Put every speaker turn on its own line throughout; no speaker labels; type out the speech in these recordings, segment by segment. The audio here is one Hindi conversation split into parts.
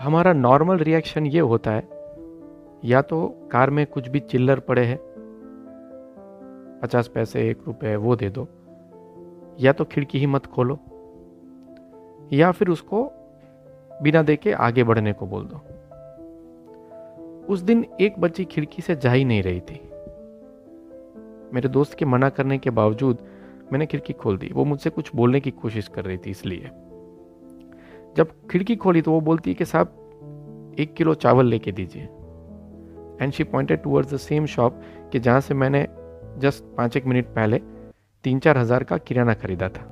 हमारा नॉर्मल रिएक्शन ये होता है, या तो कार में कुछ भी चिल्लर पड़े हैं, पचास पैसे, एक रुपए, वो दे दो। या तो खिड़की ही मत खोलो, या फिर उसको बिना देके आगे बढ़ने को बोल दो। उस दिन एक बच्ची खिड़की से जा ही नहीं रही थी। मेरे दोस्त के मना करने के बावजूद मैंने खिड़की खोल दी। वो मुझसे कुछ बोलने की कोशिश कर रही थी इसलिए। जब खिड़की खोली तो वो बोलती है कि साहब, एक किलो चावल लेके दीजिए। And she pointed towards the same shop कि जहाँ से मैंने जस्ट पाँच एक मिनट पहले तीन चार हज़ार का किराना खरीदा था।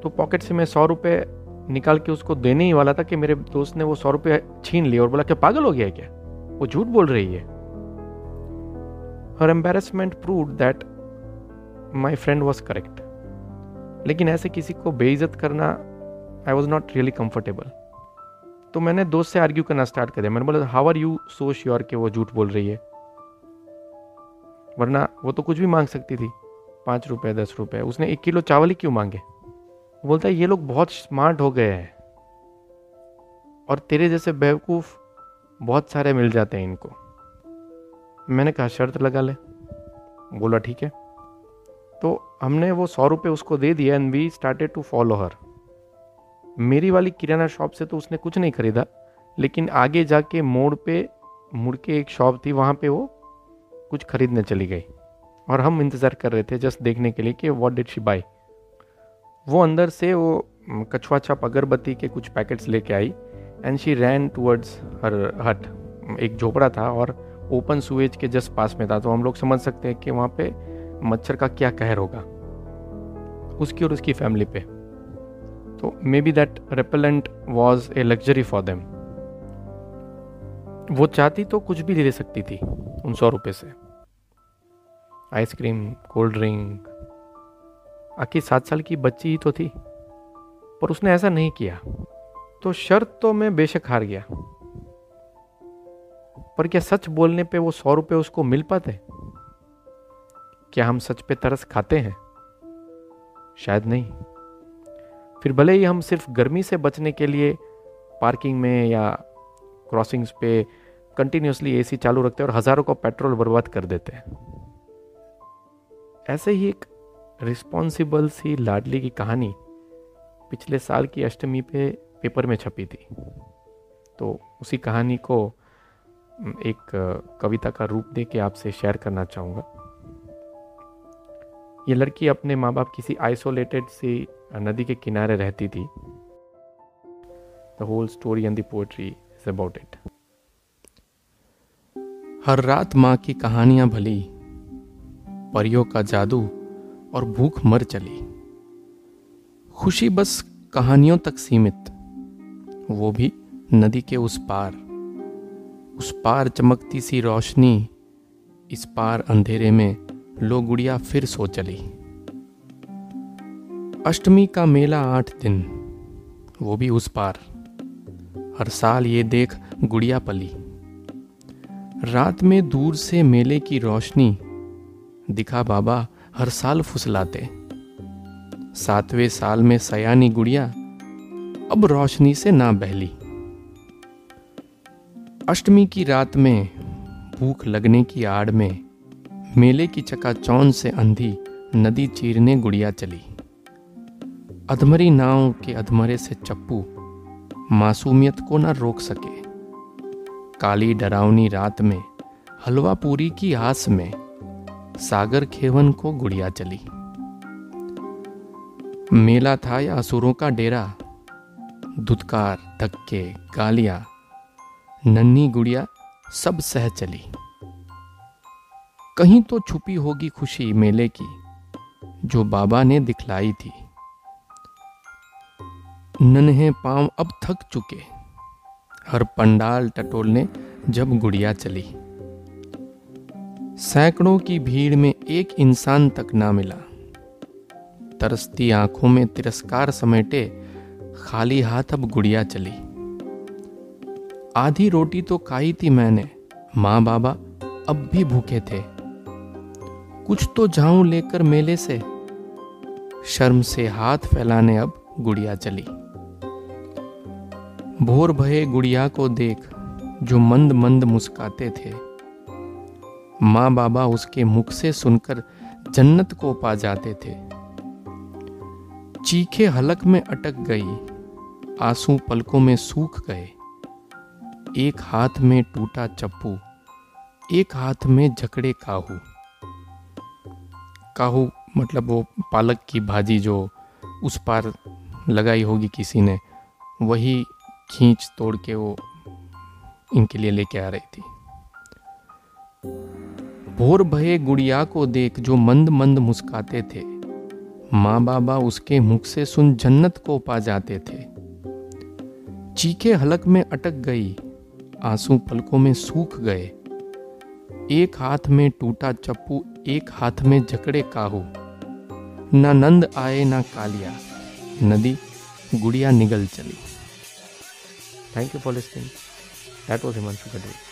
तो पॉकेट से मैं सौ रुपये निकाल के उसको देने ही वाला था कि मेरे दोस्त ने वो सौ रुपये छीन लिए और बोला, क्या पागल हो गया है क्या? वो झूठ बोल रही है। Her embarrassment prove that my friend was correct लेकिन ऐसे किसी को बेइज्जत करना I was not really comfortable तो मैंने दोस्त से आर्ग्यू करना स्टार्ट कर। दिया मैंने बोला how are you so sure कि वो झूठ बोल रही है? वरना वो तो कुछ भी मांग सकती थी। पाँच रुपए, दस रुपये उसने एक किलो चावल ही क्यों मांगे? वो बोलता है, ये लोग बहुत स्मार्ट हो गए हैं। और तेरे जैसे बेवकूफ़ बहुत सारे मिल जाते हैं इनको। मैंने कहा, शर्त लगा ले। बोला, ठीक है। तो हमने वो सौ रुपये उसको दे दिया and we started to follow her मेरी वाली किराना शॉप से तो उसने कुछ नहीं खरीदा, लेकिन आगे जाके मोड़ पे, मुड़ के एक शॉप थी, वहाँ पे वो कुछ खरीदने चली गई। और हम इंतज़ार कर रहे थे जस्ट देखने के लिए कि वॉट डिड शी बाई वो अंदर से वो कछुआ छाप अगरबत्ती के कुछ पैकेट्स लेके आई and she ran towards her hut एक झोपड़ा था और ओपन सुएज के जस्ट पास में था तो हम लोग समझ सकते हैं कि वहाँ पे मच्छर का क्या कहर होगा। उसकी और उसकी फैमिली पे। तो maybe that repellent was a luxury for them वो चाहती तो कुछ भी ले सकती थी। उन सौ रुपये से। Ice cream, cold drink. आखिर सात साल की बच्ची ही तो थी, पर उसने ऐसा नहीं किया। तो शर्त तो मैं बेशक हार गया। पर क्या सच बोलने पे वो सौ रुपये उसको मिल पाते? क्या हम सच पे तरस खाते हैं? शायद नहीं। फिर भले ही हम सिर्फ़ गर्मी से बचने के लिए पार्किंग में या क्रॉसिंग्स पे कंटिन्यूसली एसी चालू रखते हैं और हज़ारों का पेट्रोल बर्बाद कर देते हैं। ऐसे ही एक रिस्पॉन्सिबल सी लाडली की कहानी पिछले साल की अष्टमी पे पेपर में छपी थी। तो उसी कहानी को एक कविता का रूप दे के आपसे शेयर करना चाहूँगा। ये लड़की अपने माँ बाप किसी आइसोलेटेड सी नदी के किनारे रहती थी। The whole story and the poetry is about it हर रात माँ की कहानियाँ भली, परियों का जादू और भूख मर चली। खुशी बस कहानियों तक सीमित, वो भी नदी के उस पार। उस पार चमकती सी रोशनी, इस पार अंधेरे में लो गुड़िया फिर सो चली। अष्टमी का मेला आठ दिन, वो भी उस पार। हर साल ये देख गुड़िया पली। रात में दूर से मेले की रोशनी दिखा बाबा हर साल फुसलाते। सातवें साल में सयानी गुड़िया अब रोशनी से ना बहली। अष्टमी की रात में भूख लगने की आड़ में मेले की चकाचौंध से अंधी नदी चीरने गुड़िया चली। अधमरी नाव के अधमरे से चप्पू मासूमियत को ना रोक सके। काली डरावनी रात में, हलवा पूरी की आस में, सागर खेवन को गुड़िया चली। मेला था या असुरों का डेरा दुदकार धक्के, गालियाँ, नन्ही गुड़िया, सब सह चली। कहीं तो छुपी होगी खुशी मेले की, जो बाबा ने दिखलाई थी। नन्हे पाँव अब थक चुके। हर पंडाल टटोलने जब गुड़िया चली। सैकड़ों की भीड़ में एक इंसान तक ना मिला। तरसती आँखों में तिरस्कार समेटे खाली हाथ अब गुड़िया चली। आधी रोटी तो खाई थी मैंने माँ बाबा अब भी भूखे थे। कुछ तो जाऊँ लेकर मेले से, शर्म से हाथ फैलाने अब गुड़िया चली। भोर भये गुड़िया को देख, जो मंद मंद मुस्काते थे। माँ बाबा उसके मुख से सुनकर जन्नत को पा जाते थे। चीखे हलक में अटक गई, आँसू पलकों में सूख गए। एक हाथ में टूटा चप्पू, एक हाथ में जकड़े काहू। काहू मतलब वो पालक की भाजी जो उस पार लगाई होगी किसी ने, वही खींच तोड़ के वो इनके लिए लेके आ रही थी। भोर भये गुड़िया को देख जो मंद मंद मुस्काते थे माँ बाबा उसके मुख से सुन जन्नत को पा जाते थे। चीखे हलक में अटक गई, आँसू पलकों में सूख गए। एक हाथ में टूटा चप्पू, एक हाथ में जकड़े काहू। ना नंद आए, ना कालिया। नदी, गुड़िया निगल चली। Thank you for listening. That was Himanshu Kadri.